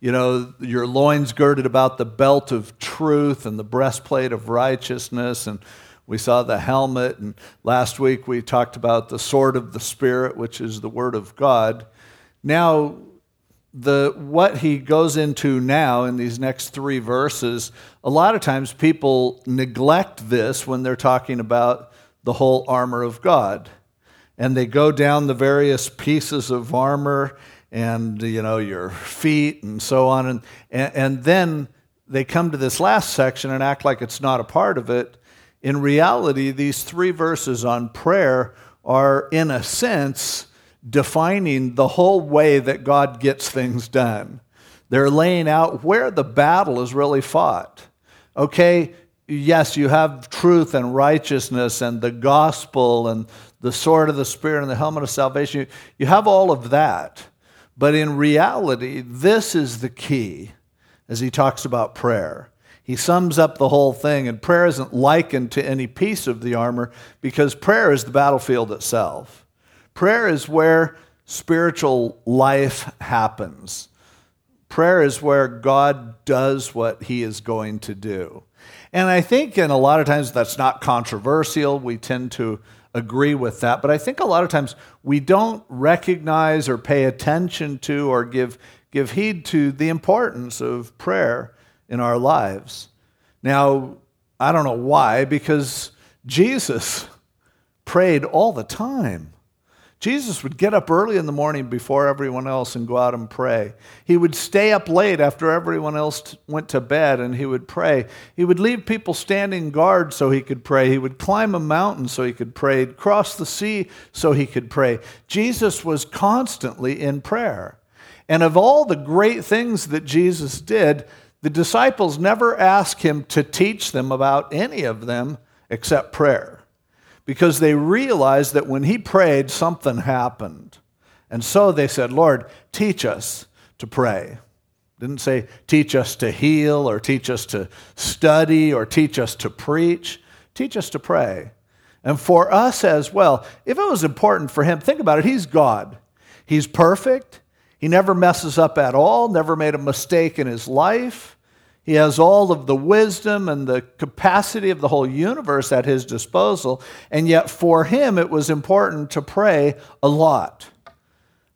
you know, your loins girded about the belt of truth and the breastplate of righteousness. And we saw the helmet. And last week we talked about the sword of the Spirit, which is the word of God. Now, the, what he goes into now in these next three verses, a lot of times people neglect this when they're talking about the whole armor of God. And they go down the various pieces of armor and you know your feet and so on. And, and, and then they come to this last section and act like it's not a part of it. In reality these three verses on prayer are in a sense defining the whole way that god gets things done. They're laying out where the battle is really fought. Okay yes you have truth and righteousness and the gospel and the sword of the spirit and the helmet of salvation. You have all of that but in reality, this is the key as he talks about prayer. He sums up the whole thing, and prayer isn't likened to any piece of the armor because prayer is the battlefield itself. Prayer is where spiritual life happens. Prayer is where God does what he is going to do. And I think, in a lot of times, that's not controversial. We tend to agree with that. But I think a lot of times we don't recognize or pay attention to or give, give heed to the importance of prayer in our lives. Now, I don't know why, because Jesus prayed all the time. Jesus would get up early in the morning before everyone else and go out and pray. He would stay up late after everyone else went to bed and he would pray. He would leave people standing guard so he could pray. He would climb a mountain so he could pray, He'd cross the sea so he could pray. Jesus was constantly in prayer. And of all the great things that Jesus did, the disciples never asked him to teach them about any of them except prayer because they realized that when he prayed, something happened. And so they said, Lord, teach us to pray. Didn't say teach us to heal or teach us to study or teach us to preach. Teach us to pray. And for us as well, if it was important for him, think about it. He's God. He's perfect. He never messes up at all, never made a mistake in his life. He has all of the wisdom and the capacity of the whole universe at his disposal, and yet for him it was important to pray a lot.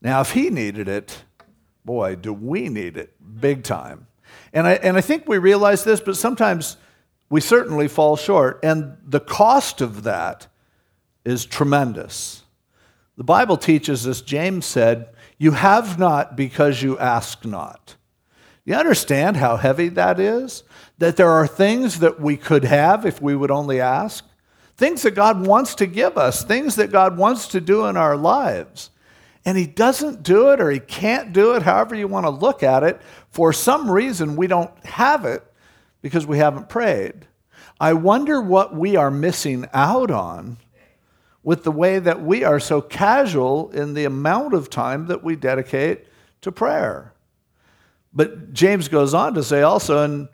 Now, if he needed it, boy, do we need it big time. And I, and I think we realize this, but sometimes we certainly fall short, and the cost of that is tremendous. The Bible teaches us, James said, You have not because you ask not. You understand how heavy that is? That there are things that we could have if we would only ask, things that God wants to give us, things that God wants to do in our lives. And He doesn't do it or He can't do it, however you want to look at it. For some reason, we don't have it because we haven't prayed. I wonder what we are missing out on with the way that we are so casual in the amount of time that we dedicate to prayer. But James goes on to say also, and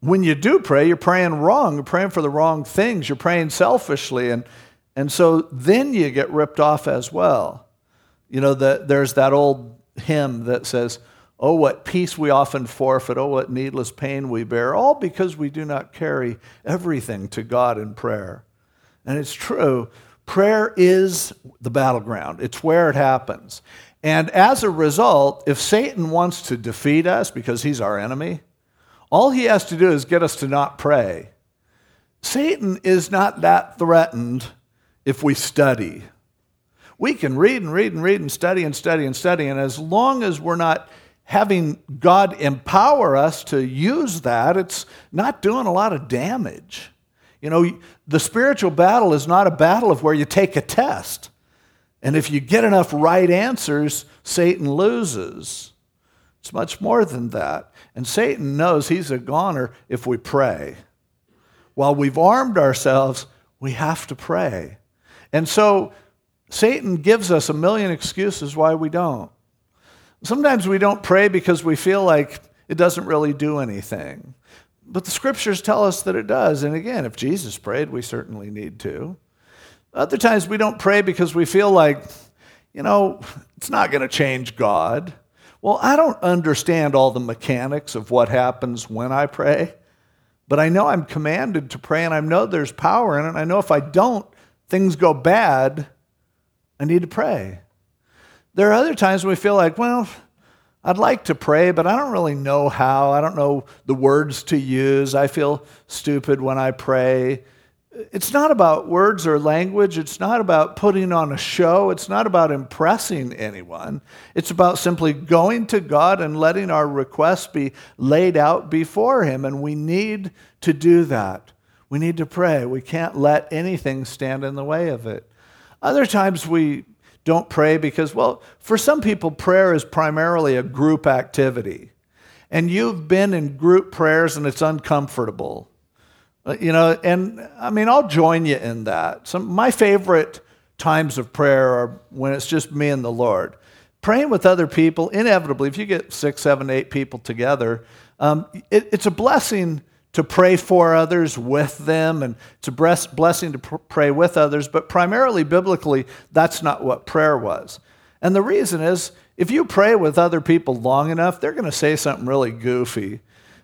when you do pray, you're praying wrong. You're praying for the wrong things. You're praying selfishly. And, and so then you get ripped off as well. You know, the, there's that old hymn that says, Oh, what peace we often forfeit. Oh, what needless pain we bear. All because we do not carry everything to God in prayer. And it's true. Prayer is the battleground, it's where it happens. And as a result, if Satan wants to defeat us because he's our enemy, all he has to do is get us to not pray. Satan is not that threatened if we study. We can read and read and read and study and study and study, and as long as we're not having God empower us to use that, it's not doing a lot of damage. You know, the spiritual battle is not a battle of where you take a test. And if you get enough right answers, Satan loses. It's much more than that. And Satan knows he's a goner if we pray. While we've armed ourselves, we have to pray. And so Satan gives us a million excuses why we don't. Sometimes we don't pray because we feel like it doesn't really do anything. But the scriptures tell us that it does. And again, if Jesus prayed, we certainly need to. Other times we don't pray because we feel like, you know, it's not going to change God. well, I don't understand all the mechanics of what happens when I pray, but I know I'm commanded to pray and I know there's power in it. I know if I don't, things go bad. I need to pray. There are other times when we feel like, well, I'd like to pray, but I don't really know how. I don't know the words to use. I feel stupid when I pray. It's not about words or language. It's not about putting on a show. It's not about impressing anyone. It's about simply going to God and letting our requests be laid out before Him. And we need to do that. We need to pray. We can't let anything stand in the way of it. Other times we don't pray because, well, for some people, prayer is primarily a group activity. And you've been in group prayers and it's uncomfortable. Uh, you know, and I mean, I'll join you in that. Some my favorite times of prayer are when it's just me and the Lord. Praying with other people, inevitably, if you get six, seven, eight people together, um, it, it's a blessing to pray for others with them, and it's a blessing to pr- pray with others. But primarily, biblically, that's not what prayer was. And the reason is, if you pray with other people long enough, they're going to say something really goofy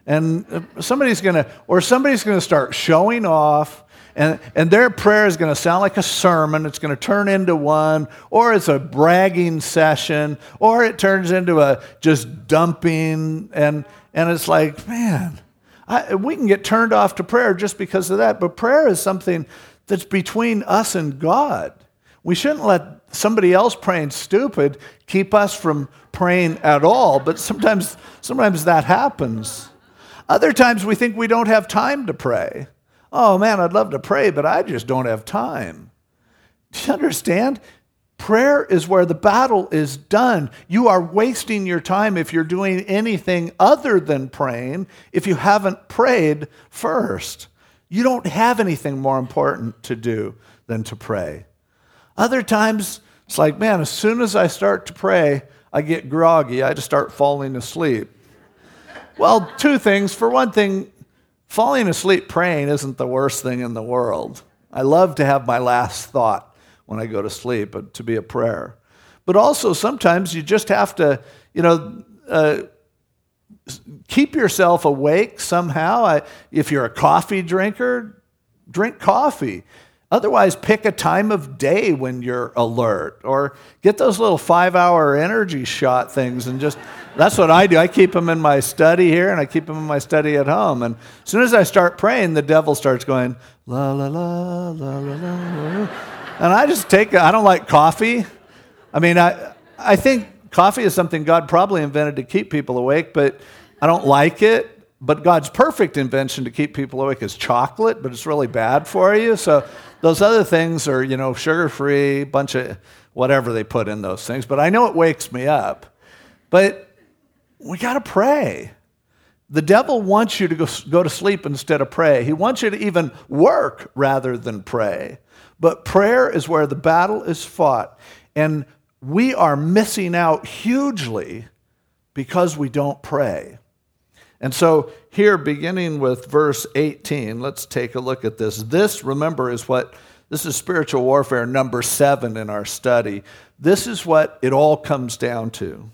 and uh, somebody's going to, or somebody's going to start showing off, and, and their prayer is going to sound like a sermon. It's going to turn into one, or it's a bragging session, or it turns into a just dumping, and, and it's like, man, I, we can get turned off to prayer just because of that. But prayer is something that's between us and God. We shouldn't let somebody else praying stupid keep us from praying at all, but sometimes, sometimes that happens. Other times we think we don't have time to pray. Oh man, I'd love to pray, but I just don't have time. Do you understand? Prayer is where the battle is done. You are wasting your time if you're doing anything other than praying if you haven't prayed first. You don't have anything more important to do than to pray. Other times, it's like, man, as soon as I start to pray, I get groggy. I just start falling asleep. Well, two things. For one thing, falling asleep praying isn't the worst thing in the world. I love to have my last thought when I go to sleep but to be a prayer. But also, sometimes you just have to, you know, uh, keep yourself awake somehow. I, if you're a coffee drinker, drink coffee. Otherwise, pick a time of day when you're alert or get those little five hour energy shot things and just, that's what I do. I keep them in my study here and I keep them in my study at home. And as soon as I start praying, the devil starts going, la, la, la, la, la, la. And I just take, I don't like coffee. I mean, I, I think coffee is something God probably invented to keep people awake, but I don't like it. But God's perfect invention to keep people awake is chocolate, but it's really bad for you. So those other things are, you know, sugar free, bunch of whatever they put in those things. But I know it wakes me up. But we got to pray. The devil wants you to go, go to sleep instead of pray. He wants you to even work rather than pray. But prayer is where the battle is fought. And we are missing out hugely because we don't pray. And so, here, beginning with verse 18, let's take a look at this. This, remember, is what this is spiritual warfare number seven in our study. This is what it all comes down to.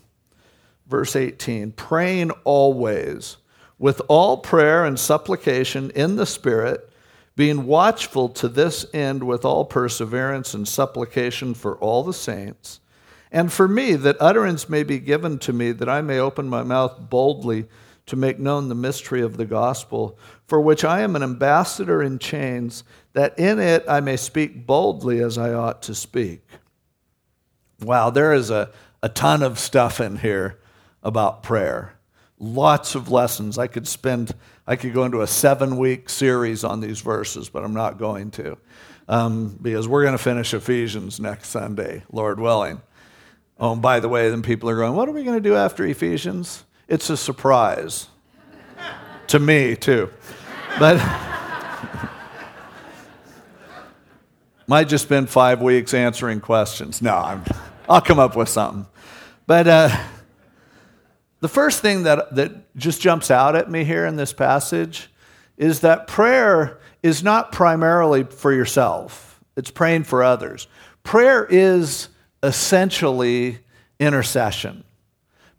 Verse 18 praying always with all prayer and supplication in the Spirit, being watchful to this end with all perseverance and supplication for all the saints, and for me, that utterance may be given to me, that I may open my mouth boldly to make known the mystery of the gospel, for which I am an ambassador in chains, that in it I may speak boldly as I ought to speak. Wow, there is a, a ton of stuff in here about prayer. Lots of lessons. I could spend, I could go into a seven week series on these verses, but I'm not going to um, because we're going to finish Ephesians next Sunday, Lord willing. Oh, and by the way, then people are going, what are we going to do after Ephesians? It's a surprise to me, too. But might just spend five weeks answering questions. No, I'm, I'll come up with something. But uh, the first thing that, that just jumps out at me here in this passage is that prayer is not primarily for yourself, it's praying for others. Prayer is essentially intercession.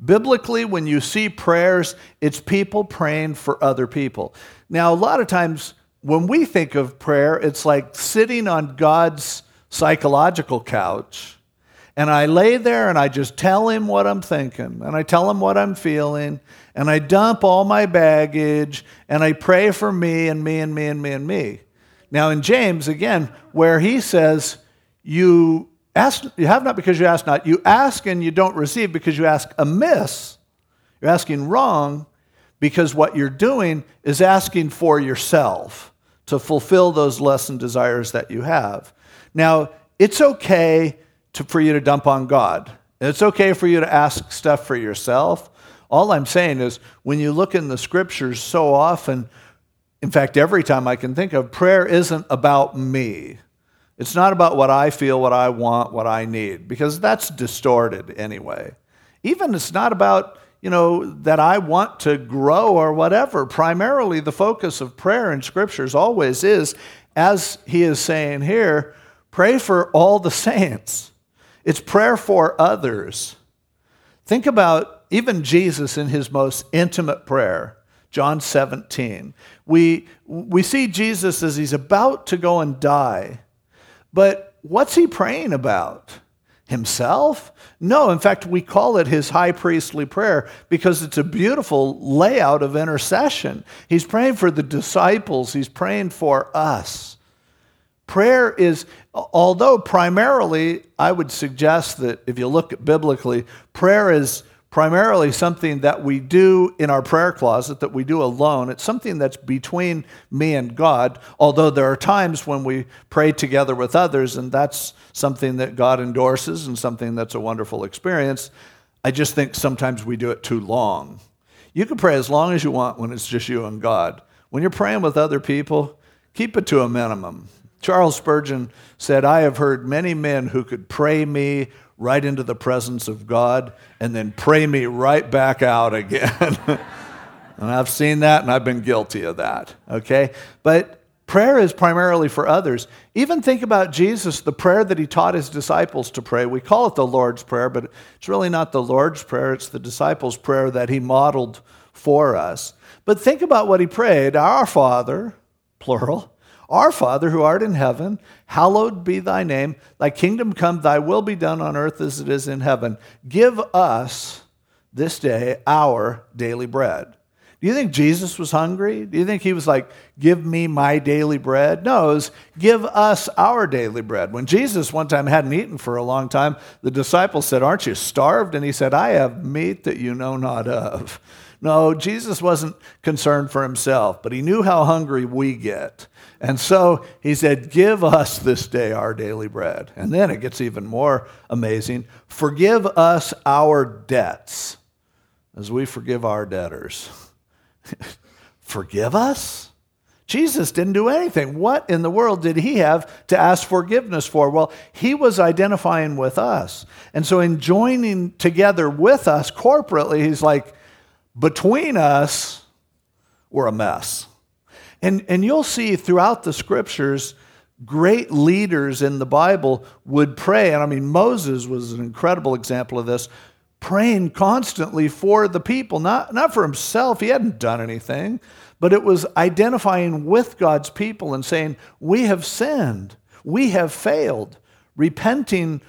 Biblically, when you see prayers, it's people praying for other people. Now, a lot of times when we think of prayer, it's like sitting on God's psychological couch, and I lay there and I just tell him what I'm thinking, and I tell him what I'm feeling, and I dump all my baggage, and I pray for me and me and me and me and me. Now, in James, again, where he says, You ask, you have not because you ask not, you ask and you don't receive because you ask amiss, you're asking wrong because what you're doing is asking for yourself to fulfill those lust and desires that you have. Now, it's okay to, for you to dump on God. It's okay for you to ask stuff for yourself. All I'm saying is when you look in the scriptures so often, in fact, every time I can think of, prayer isn't about me. It's not about what I feel, what I want, what I need, because that's distorted anyway. Even it's not about, you know, that I want to grow or whatever. Primarily, the focus of prayer in scriptures always is, as he is saying here, pray for all the saints. It's prayer for others. Think about even Jesus in his most intimate prayer, John 17. We, we see Jesus as he's about to go and die. But what's he praying about? Himself? No, in fact, we call it his high priestly prayer because it's a beautiful layout of intercession. He's praying for the disciples, he's praying for us. Prayer is, although primarily, I would suggest that if you look at biblically, prayer is primarily something that we do in our prayer closet, that we do alone. It's something that's between me and God, although there are times when we pray together with others, and that's something that God endorses and something that's a wonderful experience. I just think sometimes we do it too long. You can pray as long as you want when it's just you and God. When you're praying with other people, keep it to a minimum. Charles Spurgeon said, I have heard many men who could pray me right into the presence of God and then pray me right back out again. and I've seen that and I've been guilty of that, okay? But prayer is primarily for others. Even think about Jesus, the prayer that he taught his disciples to pray. We call it the Lord's Prayer, but it's really not the Lord's Prayer, it's the disciples' prayer that he modeled for us. But think about what he prayed Our Father, plural, our Father who art in heaven, hallowed be thy name. Thy kingdom come, thy will be done on earth as it is in heaven. Give us this day our daily bread. Do you think Jesus was hungry? Do you think he was like, give me my daily bread? No, it was, give us our daily bread. When Jesus one time hadn't eaten for a long time, the disciples said, Aren't you starved? And he said, I have meat that you know not of. No, Jesus wasn't concerned for himself, but he knew how hungry we get. And so he said, Give us this day our daily bread. And then it gets even more amazing. Forgive us our debts as we forgive our debtors. forgive us? Jesus didn't do anything. What in the world did he have to ask forgiveness for? Well, he was identifying with us. And so, in joining together with us corporately, he's like, between us, we're a mess. And, and you'll see throughout the scriptures, great leaders in the Bible would pray. And I mean, Moses was an incredible example of this, praying constantly for the people, not, not for himself. He hadn't done anything, but it was identifying with God's people and saying, We have sinned, we have failed, repenting,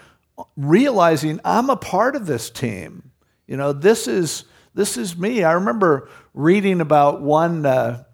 realizing I'm a part of this team. You know, this is, this is me. I remember reading about one. Uh,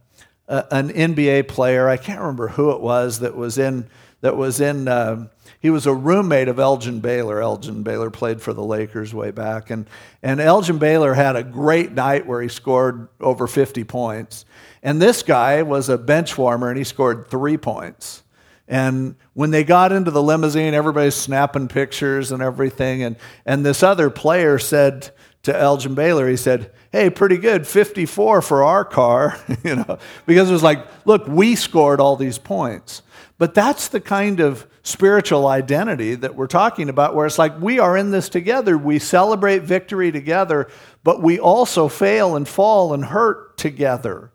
an NBA player. I can't remember who it was that was in that was in. Uh, he was a roommate of Elgin Baylor. Elgin Baylor played for the Lakers way back, and and Elgin Baylor had a great night where he scored over 50 points. And this guy was a bench warmer, and he scored three points. And when they got into the limousine, everybody's snapping pictures and everything. And, and this other player said to Elgin Baylor, he said, hey, pretty good, 54 for our car, you know, because it was like, look, we scored all these points. But that's the kind of spiritual identity that we're talking about, where it's like we are in this together. We celebrate victory together, but we also fail and fall and hurt together.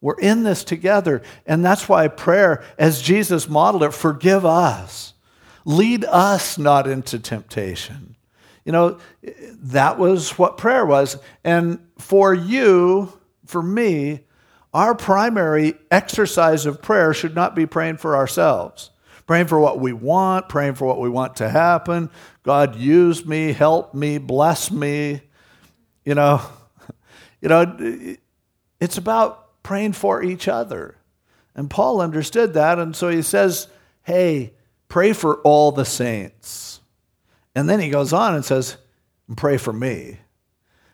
We're in this together. And that's why prayer, as Jesus modeled it, forgive us. Lead us not into temptation. You know, that was what prayer was. And for you, for me, our primary exercise of prayer should not be praying for ourselves, praying for what we want, praying for what we want to happen. God, use me, help me, bless me. You know, you know, it's about praying for each other. And Paul understood that, and so he says, "Hey, pray for all the saints." And then he goes on and says, "Pray for me."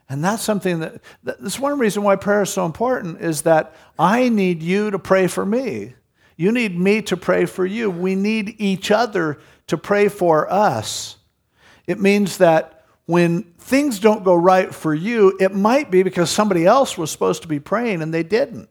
And that's something that, that's one reason why prayer is so important is that I need you to pray for me. You need me to pray for you. We need each other to pray for us. It means that when things don't go right for you, it might be because somebody else was supposed to be praying and they didn't.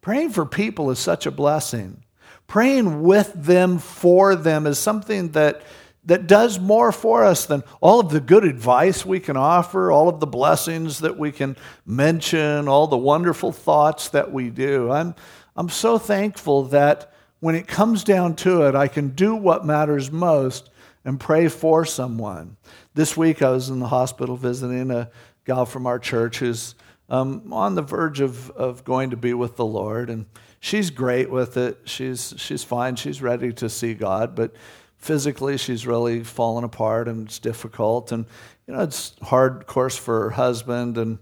Praying for people is such a blessing. Praying with them, for them, is something that that does more for us than all of the good advice we can offer, all of the blessings that we can mention, all the wonderful thoughts that we do. I'm, I'm so thankful that when it comes down to it, I can do what matters most and pray for someone. This week, I was in the hospital visiting a gal from our church who's um, on the verge of, of going to be with the Lord, and she's great with it. She's, she's fine. She's ready to see God, but physically she's really fallen apart and it's difficult. And you know it's hard of course for her husband. And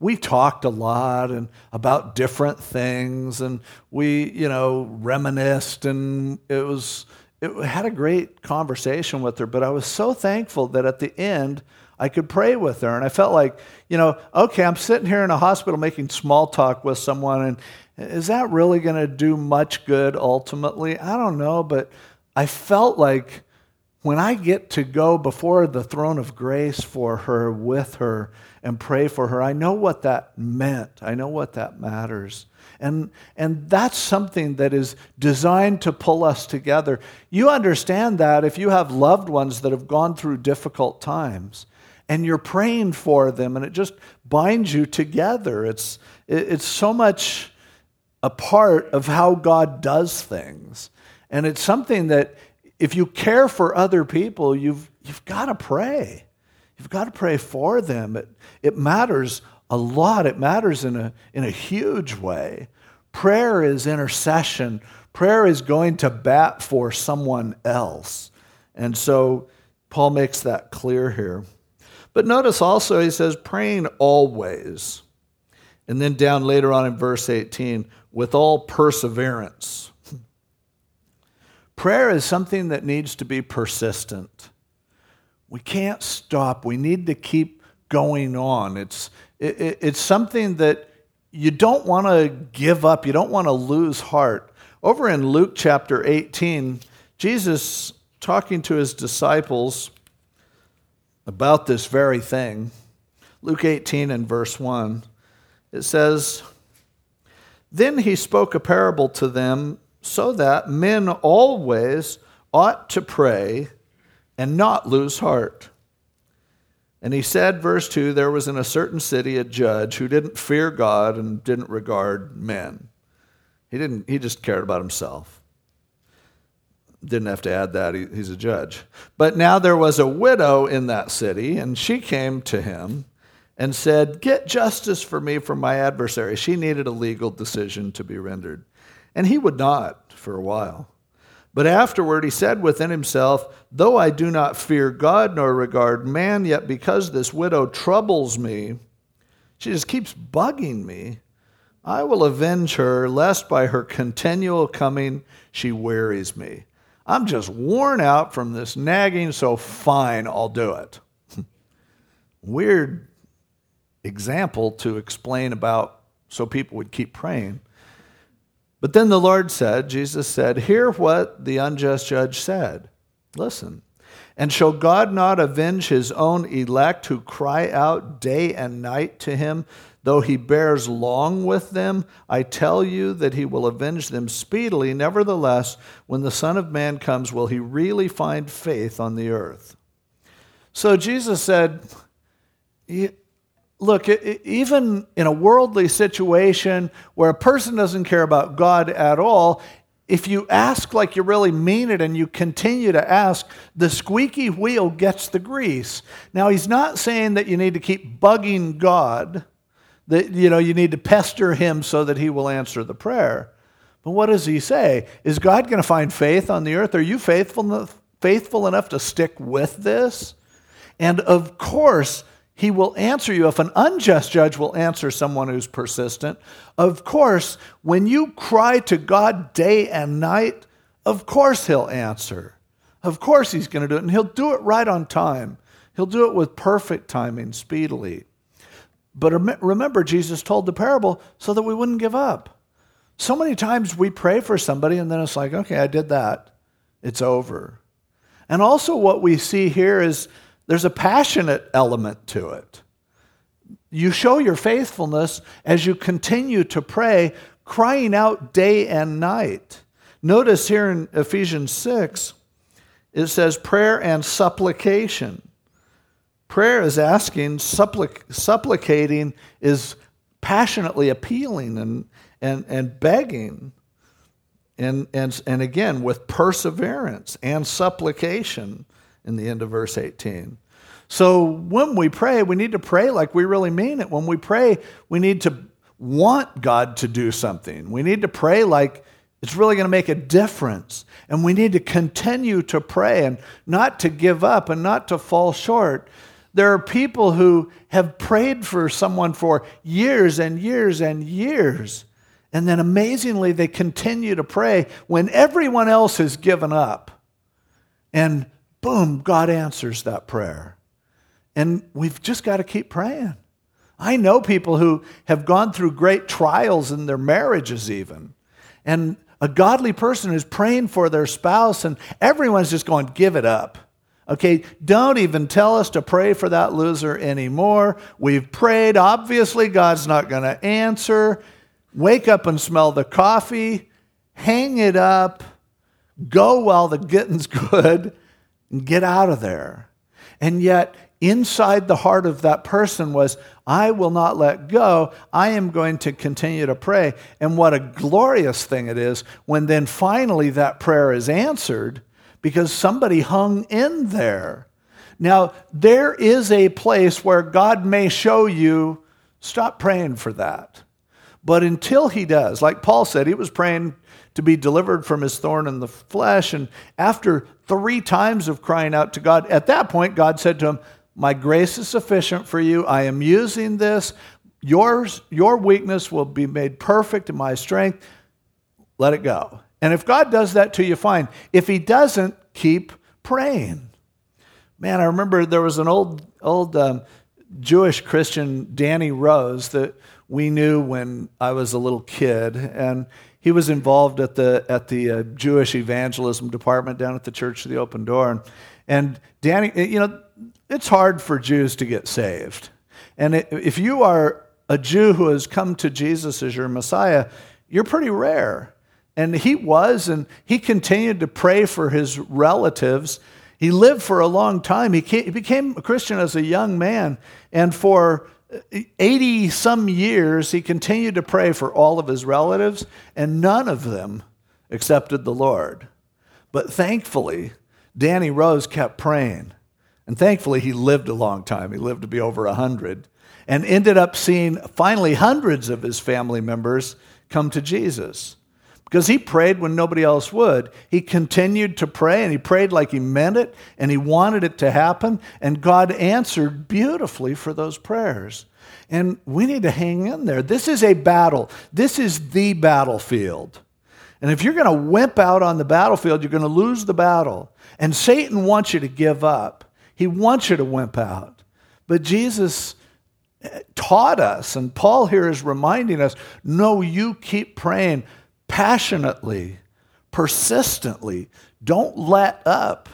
we talked a lot and about different things. And we you know reminisced and it was it had a great conversation with her. But i was so thankful that at the end i could pray with her. And i felt like you know okay i'm sitting here in a hospital making small talk with someone. And is that really going to do much good ultimately? I don't know. But I felt like when I get to go before the throne of grace for her, with her, and pray for her, I know what that meant. I know what that matters. And, and that's something that is designed to pull us together. You understand that if you have loved ones that have gone through difficult times and you're praying for them and it just binds you together. It's, it's so much a part of how God does things. And it's something that if you care for other people, you've, you've got to pray. You've got to pray for them. It, it matters a lot, it matters in a, in a huge way. Prayer is intercession, prayer is going to bat for someone else. And so Paul makes that clear here. But notice also, he says, praying always. And then down later on in verse 18, with all perseverance. Prayer is something that needs to be persistent. We can't stop. We need to keep going on. It's, it, it's something that you don't want to give up, you don't want to lose heart. Over in Luke chapter 18, Jesus talking to his disciples about this very thing. Luke 18 and verse 1, it says, Then he spoke a parable to them so that men always ought to pray and not lose heart. And he said, verse 2 there was in a certain city a judge who didn't fear God and didn't regard men. He, didn't, he just cared about himself. Didn't have to add that, he, he's a judge. But now there was a widow in that city, and she came to him and said, Get justice for me from my adversary. She needed a legal decision to be rendered. And he would not for a while. But afterward he said within himself, Though I do not fear God nor regard man, yet because this widow troubles me, she just keeps bugging me, I will avenge her, lest by her continual coming she wearies me. I'm just worn out from this nagging, so fine, I'll do it. Weird example to explain about so people would keep praying. But then the Lord said, Jesus said, Hear what the unjust judge said. Listen. And shall God not avenge his own elect who cry out day and night to him, though he bears long with them? I tell you that he will avenge them speedily. Nevertheless, when the Son of Man comes, will he really find faith on the earth? So Jesus said, look, even in a worldly situation where a person doesn't care about God at all, if you ask like you really mean it and you continue to ask, the squeaky wheel gets the grease. Now, he's not saying that you need to keep bugging God, that you know you need to pester him so that he will answer the prayer. But what does he say? Is God going to find faith on the earth? Are you faithful, enough, faithful enough to stick with this? And of course, he will answer you. If an unjust judge will answer someone who's persistent, of course, when you cry to God day and night, of course he'll answer. Of course he's going to do it, and he'll do it right on time. He'll do it with perfect timing, speedily. But remember, Jesus told the parable so that we wouldn't give up. So many times we pray for somebody, and then it's like, okay, I did that. It's over. And also, what we see here is there's a passionate element to it. You show your faithfulness as you continue to pray, crying out day and night. Notice here in Ephesians 6, it says prayer and supplication. Prayer is asking, supplic- supplicating is passionately appealing and, and, and begging. And, and, and again, with perseverance and supplication in the end of verse 18. So when we pray, we need to pray like we really mean it. When we pray, we need to want God to do something. We need to pray like it's really going to make a difference. And we need to continue to pray and not to give up and not to fall short. There are people who have prayed for someone for years and years and years. And then amazingly, they continue to pray when everyone else has given up. And boom, God answers that prayer. And we've just got to keep praying. I know people who have gone through great trials in their marriages, even. And a godly person who's praying for their spouse, and everyone's just going, give it up. Okay, don't even tell us to pray for that loser anymore. We've prayed. Obviously, God's not going to answer. Wake up and smell the coffee. Hang it up. Go while the getting's good and get out of there. And yet, inside the heart of that person was, I will not let go. I am going to continue to pray. And what a glorious thing it is when then finally that prayer is answered because somebody hung in there. Now, there is a place where God may show you, stop praying for that. But until he does, like Paul said, he was praying to be delivered from his thorn in the flesh. And after three times of crying out to God, at that point, God said to him, My grace is sufficient for you. I am using this. Yours, your weakness will be made perfect in my strength. Let it go. And if God does that to you, fine. If He doesn't, keep praying. Man, I remember there was an old, old um, Jewish Christian, Danny Rose, that we knew when I was a little kid. And he was involved at the, at the uh, Jewish evangelism department down at the Church of the Open Door. And, and Danny, you know, it's hard for Jews to get saved. And it, if you are a Jew who has come to Jesus as your Messiah, you're pretty rare. And he was, and he continued to pray for his relatives. He lived for a long time. He, came, he became a Christian as a young man. And for 80 some years, he continued to pray for all of his relatives, and none of them accepted the Lord. But thankfully, Danny Rose kept praying. And thankfully, he lived a long time. He lived to be over 100 and ended up seeing finally hundreds of his family members come to Jesus because he prayed when nobody else would. He continued to pray and he prayed like he meant it and he wanted it to happen. And God answered beautifully for those prayers. And we need to hang in there. This is a battle, this is the battlefield. And if you're going to wimp out on the battlefield, you're going to lose the battle. And Satan wants you to give up, he wants you to wimp out. But Jesus eh, taught us, and Paul here is reminding us no, you keep praying passionately, persistently. Don't let up.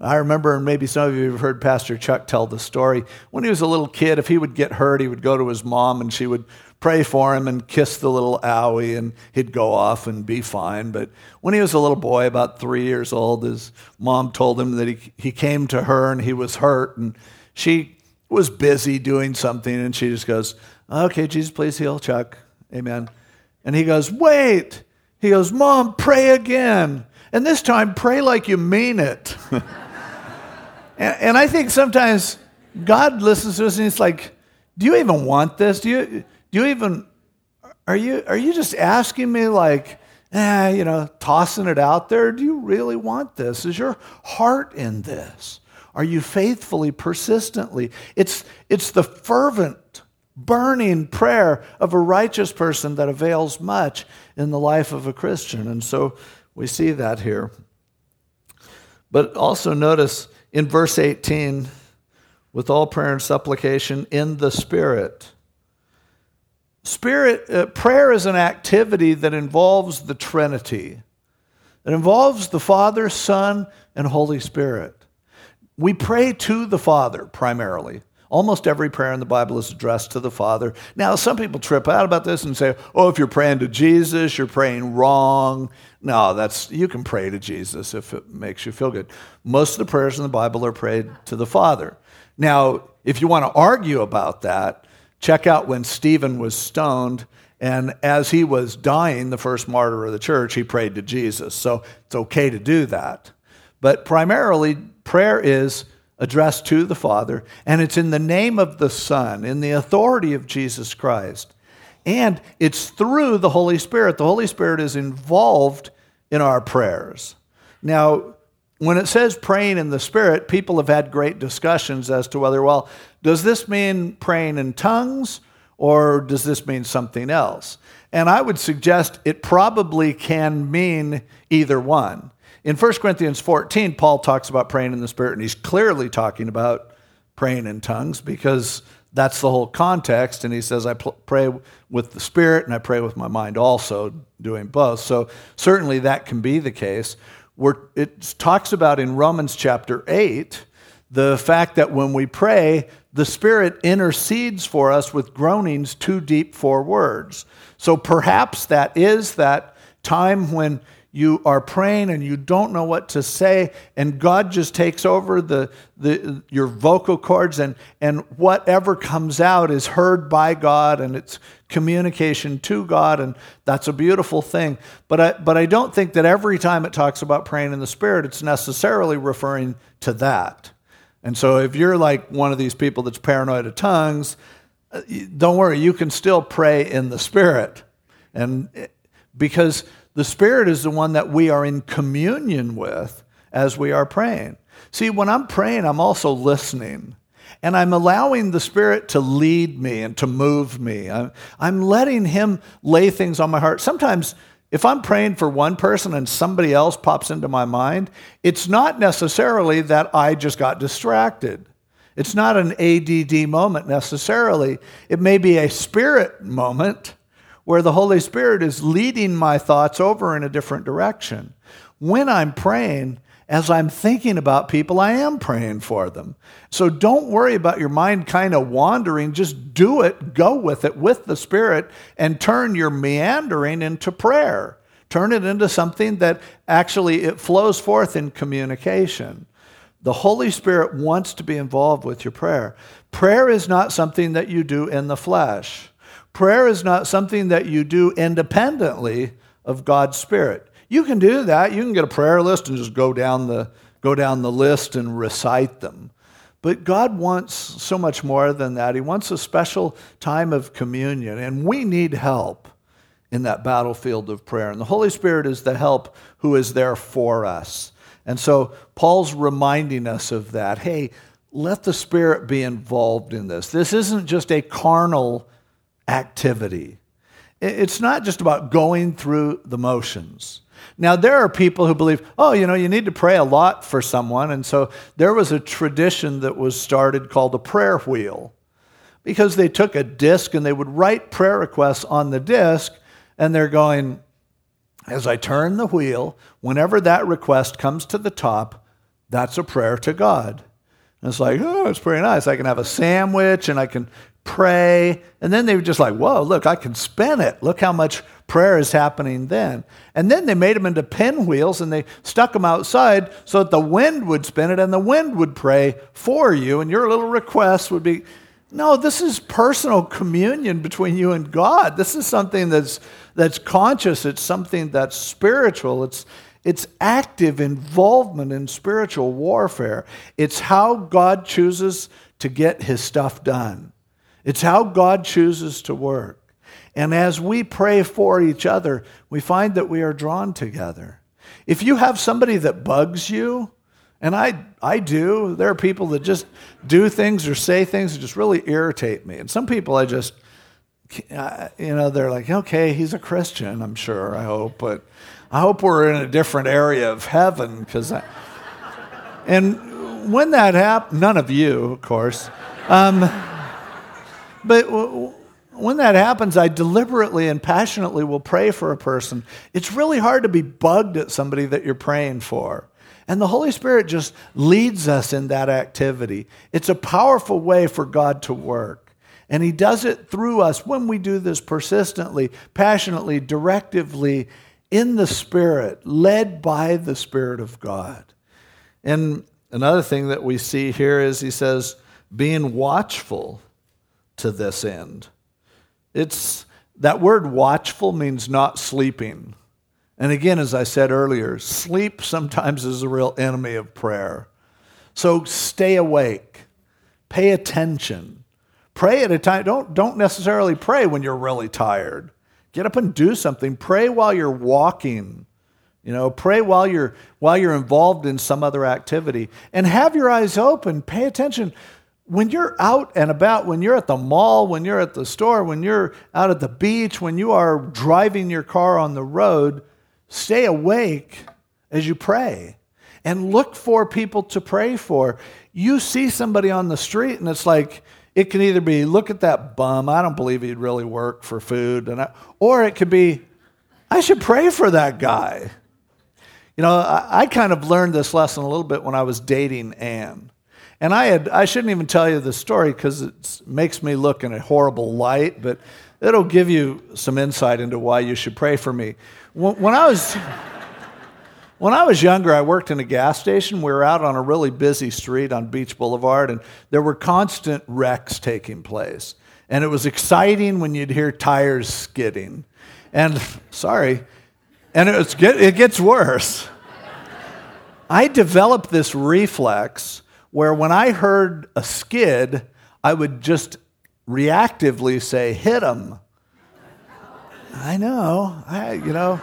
I remember, and maybe some of you have heard Pastor Chuck tell the story. When he was a little kid, if he would get hurt, he would go to his mom and she would pray for him and kiss the little owie, and he'd go off and be fine. But when he was a little boy, about three years old, his mom told him that he, he came to her and he was hurt, and she was busy doing something, and she just goes, Okay, Jesus, please heal Chuck. Amen. And he goes, Wait, He goes, Mom, pray again. And this time, pray like you mean it. and, and, I think sometimes God listens to us and he's like, Do you even want this? Do you, do you even, are you, are you just asking me like, eh, you know, tossing it out there? Do you really want this? Is your heart in this? Are you faithfully, persistently? It's, it's the fervent, burning prayer of a righteous person that avails much in the life of a Christian. And so we see that here. But also notice in verse 18, with all prayer and supplication in the Spirit. Spirit uh, prayer is an activity that involves the Trinity. It involves the Father, Son, and Holy Spirit. We pray to the Father primarily. Almost every prayer in the Bible is addressed to the Father. Now, some people trip out about this and say, oh, if you're praying to Jesus, you're praying wrong. No, that's you can pray to Jesus if it makes you feel good. Most of the prayers in the Bible are prayed to the Father. Now, if you want to argue about that, check out when Stephen was stoned, and as he was dying, the first martyr of the church, he prayed to Jesus. So it's okay to do that. But primarily, prayer is addressed to the Father, and it's in the name of the Son, in the authority of Jesus Christ. And it's through the Holy Spirit. The Holy Spirit is involved in our prayers. Now, when it says praying in the Spirit, people have had great discussions as to whether, well, does this mean praying in tongues or does this mean something else? And I would suggest it probably can mean either one. In 1 Corinthians 14, Paul talks about praying in the Spirit, and he's clearly talking about praying in tongues because that's the whole context. And he says, I pray with the Spirit and I pray with my mind also, doing both. So certainly that can be the case. We're, it talks about in Romans chapter 8 the fact that when we pray, the Spirit intercedes for us with groanings too deep for words. So perhaps that is that time when you are praying and you don't know what to say, and God just takes over the, the, your vocal cords, and, and whatever comes out is heard by God, and it's communication to God, and that's a beautiful thing. But I, but I don't think that every time it talks about praying in the Spirit, it's necessarily referring to that. And so if you're like one of these people that's paranoid of tongues, uh, don't worry, you can still pray in the Spirit. And eh, because the Spirit is the one that we are in communion with as we are praying. See, when I'm praying, I'm also listening. And I'm allowing the Spirit to lead me and to move me. I'm, letting Him lay things on my heart. Sometimes, if I'm praying for one person and somebody else pops into my mind, it's not necessarily that I just got distracted. It's not an ADD moment necessarily. It may be a spirit moment where the Holy Spirit is leading my thoughts over in a different direction. When I'm praying, as I'm thinking about people, I am praying for them. So don't worry about your mind kind of wandering. Just do it, go with it with the Spirit, and turn your meandering into prayer. Turn it into something that actually it flows forth in communication. The Holy Spirit wants to be involved with your prayer. Prayer is not something that you do in the flesh. Prayer is not something that you do independently of God's Spirit. You can do that. You can get a prayer list and just go down the, go down the list and recite them. But God wants so much more than that. He wants a special time of communion, and we need help in that battlefield of prayer. And the Holy Spirit is the help who is there for us. And so Paul's reminding us of that. Hey, let the Spirit be involved in this. This isn't just a carnal activity. It's not just about going through the motions. Now, there are people who believe, oh, you know, you need to pray a lot for someone. And so there was a tradition that was started called the prayer wheel because they took a disc and they would write prayer requests on the disc. And they're going, as I turn the wheel, whenever that request comes to the top, that's a prayer to God. And it's like, oh, it's pretty nice. I can have a sandwich and I can pray. And then they were just like, whoa, look, I can spin it. Look how much prayer is happening then. And then they made them into pinwheels and they stuck them outside so that the wind would spin it and the wind would pray for you and your little request would be. No, this is personal communion between you and God. This is something that's, that's conscious, it's something that's spiritual, it's, it's active involvement in spiritual warfare. It's how God chooses to get his stuff done, it's how God chooses to work. And as we pray for each other, we find that we are drawn together. If you have somebody that bugs you, and I, I do, there are people that just do things or say things that just really irritate me. And some people I just, you know, they're like, okay, he's a Christian, I'm sure, I hope, but I hope we're in a different area of heaven because I. And when that happens, none of you, of course, um, but when that happens, I deliberately and passionately will pray for a person. It's really hard to be bugged at somebody that you're praying for. And the Holy Spirit just leads us in that activity. It's a powerful way for God to work. And He does it through us when we do this persistently, passionately, directively, in the Spirit, led by the Spirit of God. And another thing that we see here is He says, being watchful to this end. It's that word watchful means not sleeping. And again, as I said earlier, sleep sometimes is a real enemy of prayer. So stay awake, pay attention, pray at a time. Don't, don't necessarily pray when you're really tired. Get up and do something. Pray while you're walking. You know, pray while you're while you're involved in some other activity and have your eyes open. Pay attention when you're out and about, when you're at the mall, when you're at the store, when you're out at the beach, when you are driving your car on the road, stay awake as you pray and look for people to pray for. You see somebody on the street, and it's like, it can either be, look at that bum, I don't believe he'd really work for food, and I, or it could be, I should pray for that guy. You know, I, I kind of learned this lesson a little bit when I was dating Anne. And I had I shouldn't even tell you the story because it makes me look in a horrible light, but it'll give you some insight into why you should pray for me. When, I was when I was younger, I worked in a gas station. We were out on a really busy street on Beach Boulevard, and there were constant wrecks taking place. And it was exciting when you'd hear tires skidding. And sorry, and it, was, it gets worse. I developed this reflex where when I heard a skid, I would just reactively say, hit him. I know, I, you know,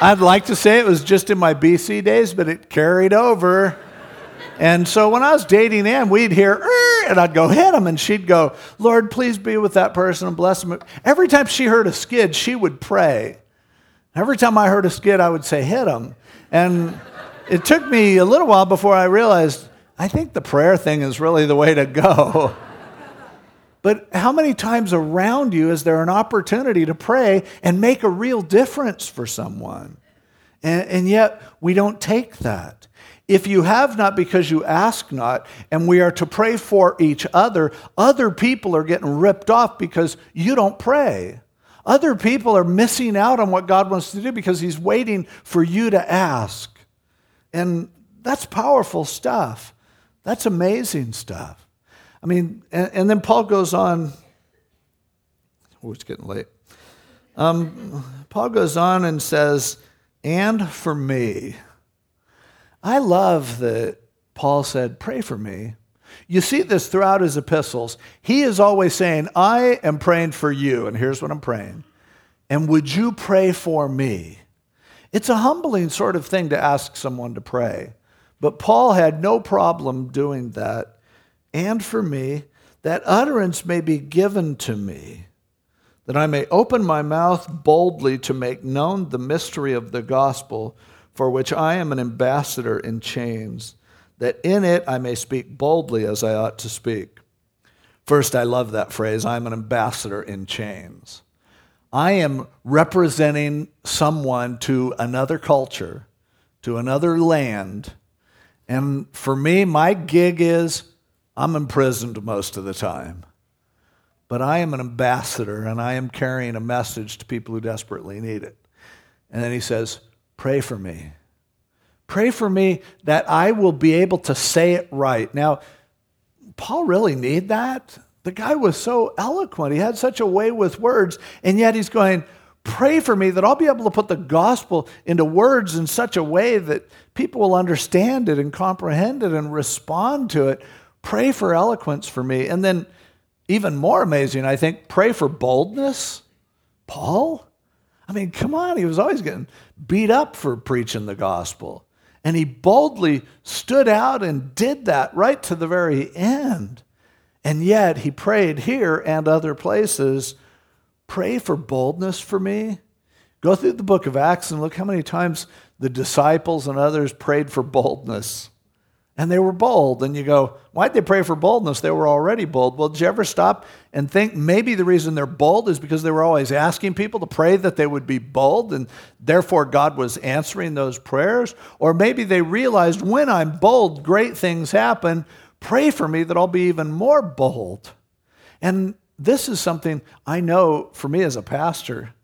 I'd like to say it was just in my BC days, but it carried over. And so when I was dating Ann, we'd hear, and I'd go hit him, and she'd go, Lord, please be with that person and bless him. Every time she heard a skid, she would pray. Every time I heard a skid, I would say, hit him. And it took me a little while before I realized I think the prayer thing is really the way to go. but how many times around you is there an opportunity to pray and make a real difference for someone? And, and yet we don't take that. If you have not because you ask not, and we are to pray for each other, other people are getting ripped off because you don't pray. Other people are missing out on what God wants to do because He's waiting for you to ask. And that's powerful stuff. That's amazing stuff. I mean, and, and then Paul goes on. Oh, it's getting late. Um, Paul goes on and says, and for me. I love that Paul said, pray for me. You see this throughout his epistles. He is always saying, I am praying for you, and here's what I'm praying. And would you pray for me? It's a humbling sort of thing to ask someone to pray. But Paul had no problem doing that. And for me, that utterance may be given to me, that I may open my mouth boldly to make known the mystery of the gospel, for which I am an ambassador in chains, that in it I may speak boldly as I ought to speak. First, I love that phrase I'm an ambassador in chains. I am representing someone to another culture, to another land and for me, my gig is I'm imprisoned most of the time. But I am an ambassador and I am carrying a message to people who desperately need it. And then he says, Pray for me. Pray for me that I will be able to say it right. Now, Paul really need that? The guy was so eloquent. He had such a way with words, and yet he's going, Pray for me that I'll be able to put the gospel into words in such a way that people will understand it and comprehend it and respond to it. Pray for eloquence for me. And then, even more amazing, I think, pray for boldness. Paul? I mean, come on, he was always getting beat up for preaching the gospel. And he boldly stood out and did that right to the very end. And yet he prayed here and other places pray for boldness for me. Go through the book of Acts and look how many times the disciples and others prayed for boldness and they were bold. And you go, why'd they pray for boldness? They were already bold. Well, did you ever stop and think maybe the reason they're bold is because they were always asking people to pray that they would be bold, and therefore God was answering those prayers? Or maybe they realized when I'm bold, great things happen. Pray for me that I'll be even more bold. And this is something I know for me as a pastor.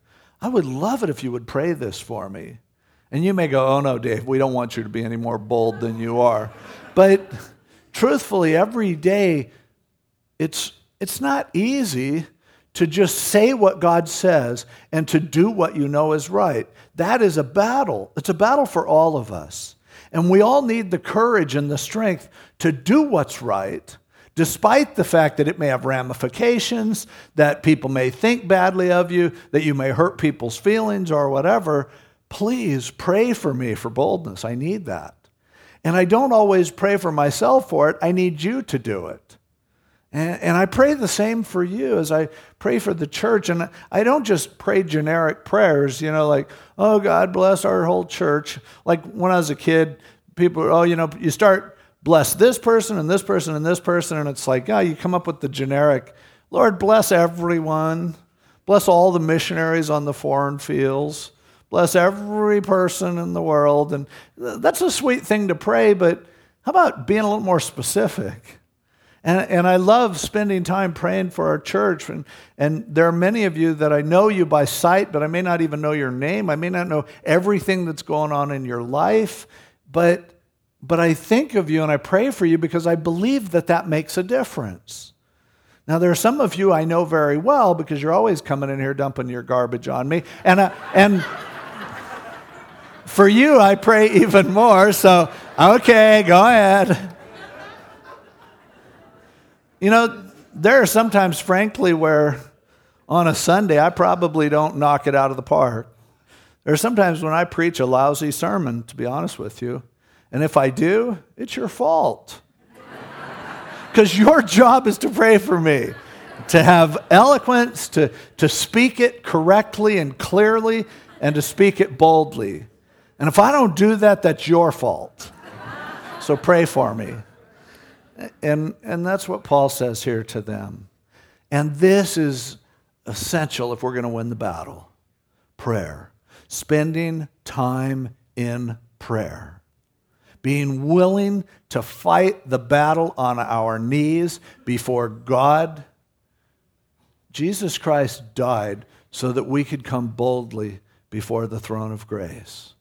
I would love it if you would pray this for me. And you may go, oh no, Dave, we don't want you to be any more bold than you are. But truthfully, every day, it's, it's not easy to just say what God says and to do what you know is right. That is a battle. It's a battle for all of us. And we all need the courage and the strength to do what's right, despite the fact that it may have ramifications, that people may think badly of you, that you may hurt people's feelings or whatever. Please pray for me for boldness. I need that. And I don't always pray for myself for it, I need you to do it. And, and, I pray the same for you as I pray for the church. And I don't just pray generic prayers, you know, like, oh, God bless our whole church. Like when I was a kid, people, oh, you know, you start bless this person and this person and this person. And it's like, yeah, oh, you come up with the generic, Lord, bless everyone. Bless all the missionaries on the foreign fields bless every person in the world. And that's a sweet thing to pray, but how about being a little more specific? And, and I love spending time praying for our church. And, and there are many of you that I know you by sight, but I may not even know your name. I may not know everything that's going on in your life. But, but I think of you and I pray for you because I believe that that makes a difference. Now, there are some of you I know very well because you're always coming in here dumping your garbage on me. And, uh, and for you, I pray even more. So, okay, go ahead. You know, there are sometimes, frankly, where on a Sunday I probably don't knock it out of the park. There are sometimes when I preach a lousy sermon, to be honest with you. And if I do, it's your fault. Because your job is to pray for me, to have eloquence, to, to speak it correctly and clearly, and to speak it boldly. And if I don't do that, that's your fault. so pray for me. And, and that's what Paul says here to them. And this is essential if we're going to win the battle prayer. Spending time in prayer. Being willing to fight the battle on our knees before God. Jesus Christ died so that we could come boldly before the throne of grace.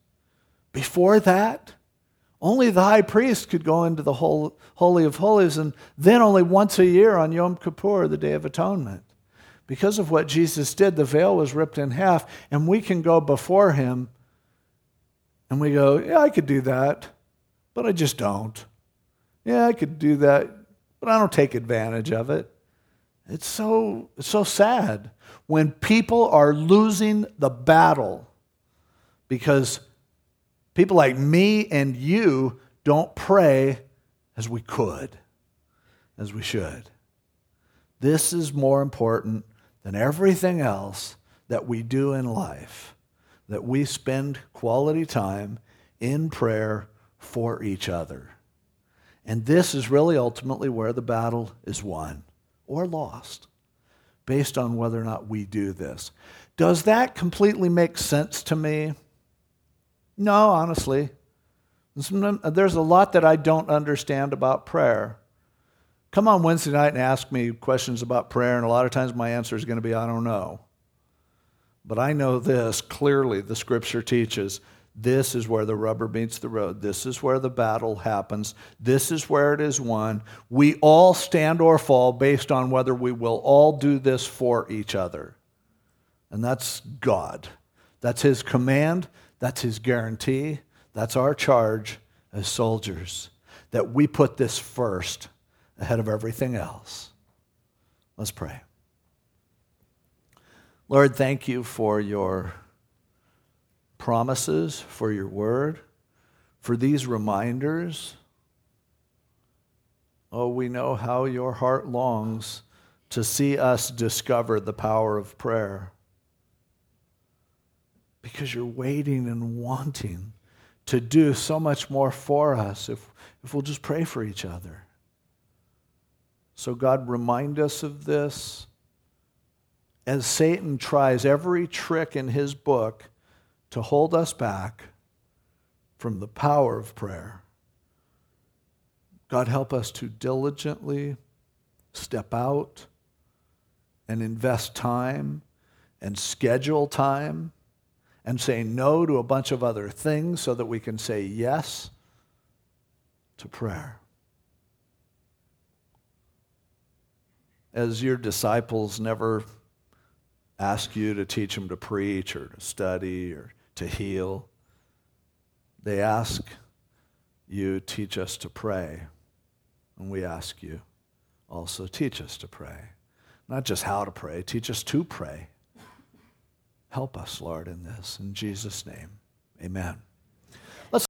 Before that, only the high priest could go into the Holy of Holies, and then only once a year on Yom Kippur, the Day of Atonement. Because of what Jesus did, the veil was ripped in half, and we can go before him and we go, Yeah, I could do that, but I just don't. Yeah, I could do that, but I don't take advantage of it. It's so, it's so sad when people are losing the battle because People like me and you don't pray as we could, as we should. This is more important than everything else that we do in life, that we spend quality time in prayer for each other. And this is really ultimately where the battle is won or lost, based on whether or not we do this. Does that completely make sense to me? No, honestly. There's a lot that I don't understand about prayer. Come on Wednesday night and ask me questions about prayer, and a lot of times my answer is going to be, I don't know. But I know this clearly, the scripture teaches This is where the rubber meets the road. This is where the battle happens. This is where it is won. We all stand or fall based on whether we will all do this for each other. And that's God. That's His command. That's His guarantee. That's our charge as soldiers that we put this first ahead of everything else. Let's pray. Lord, thank you for your promises, for your word, for these reminders. Oh, we know how your heart longs to see us discover the power of prayer because you're waiting and wanting to do so much more for us if, if we'll just pray for each other. So, God, remind us of this as Satan tries every trick in his book to hold us back from the power of prayer. God, help us to diligently step out and invest time and schedule time and say no to a bunch of other things so that we can say yes to prayer. As your disciples never ask you to teach them to preach or to study or to heal, they ask you, teach us to pray. And we ask you also, teach us to pray. Not just how to pray, teach us to pray. Help us, Lord, in this. In Jesus' name, amen.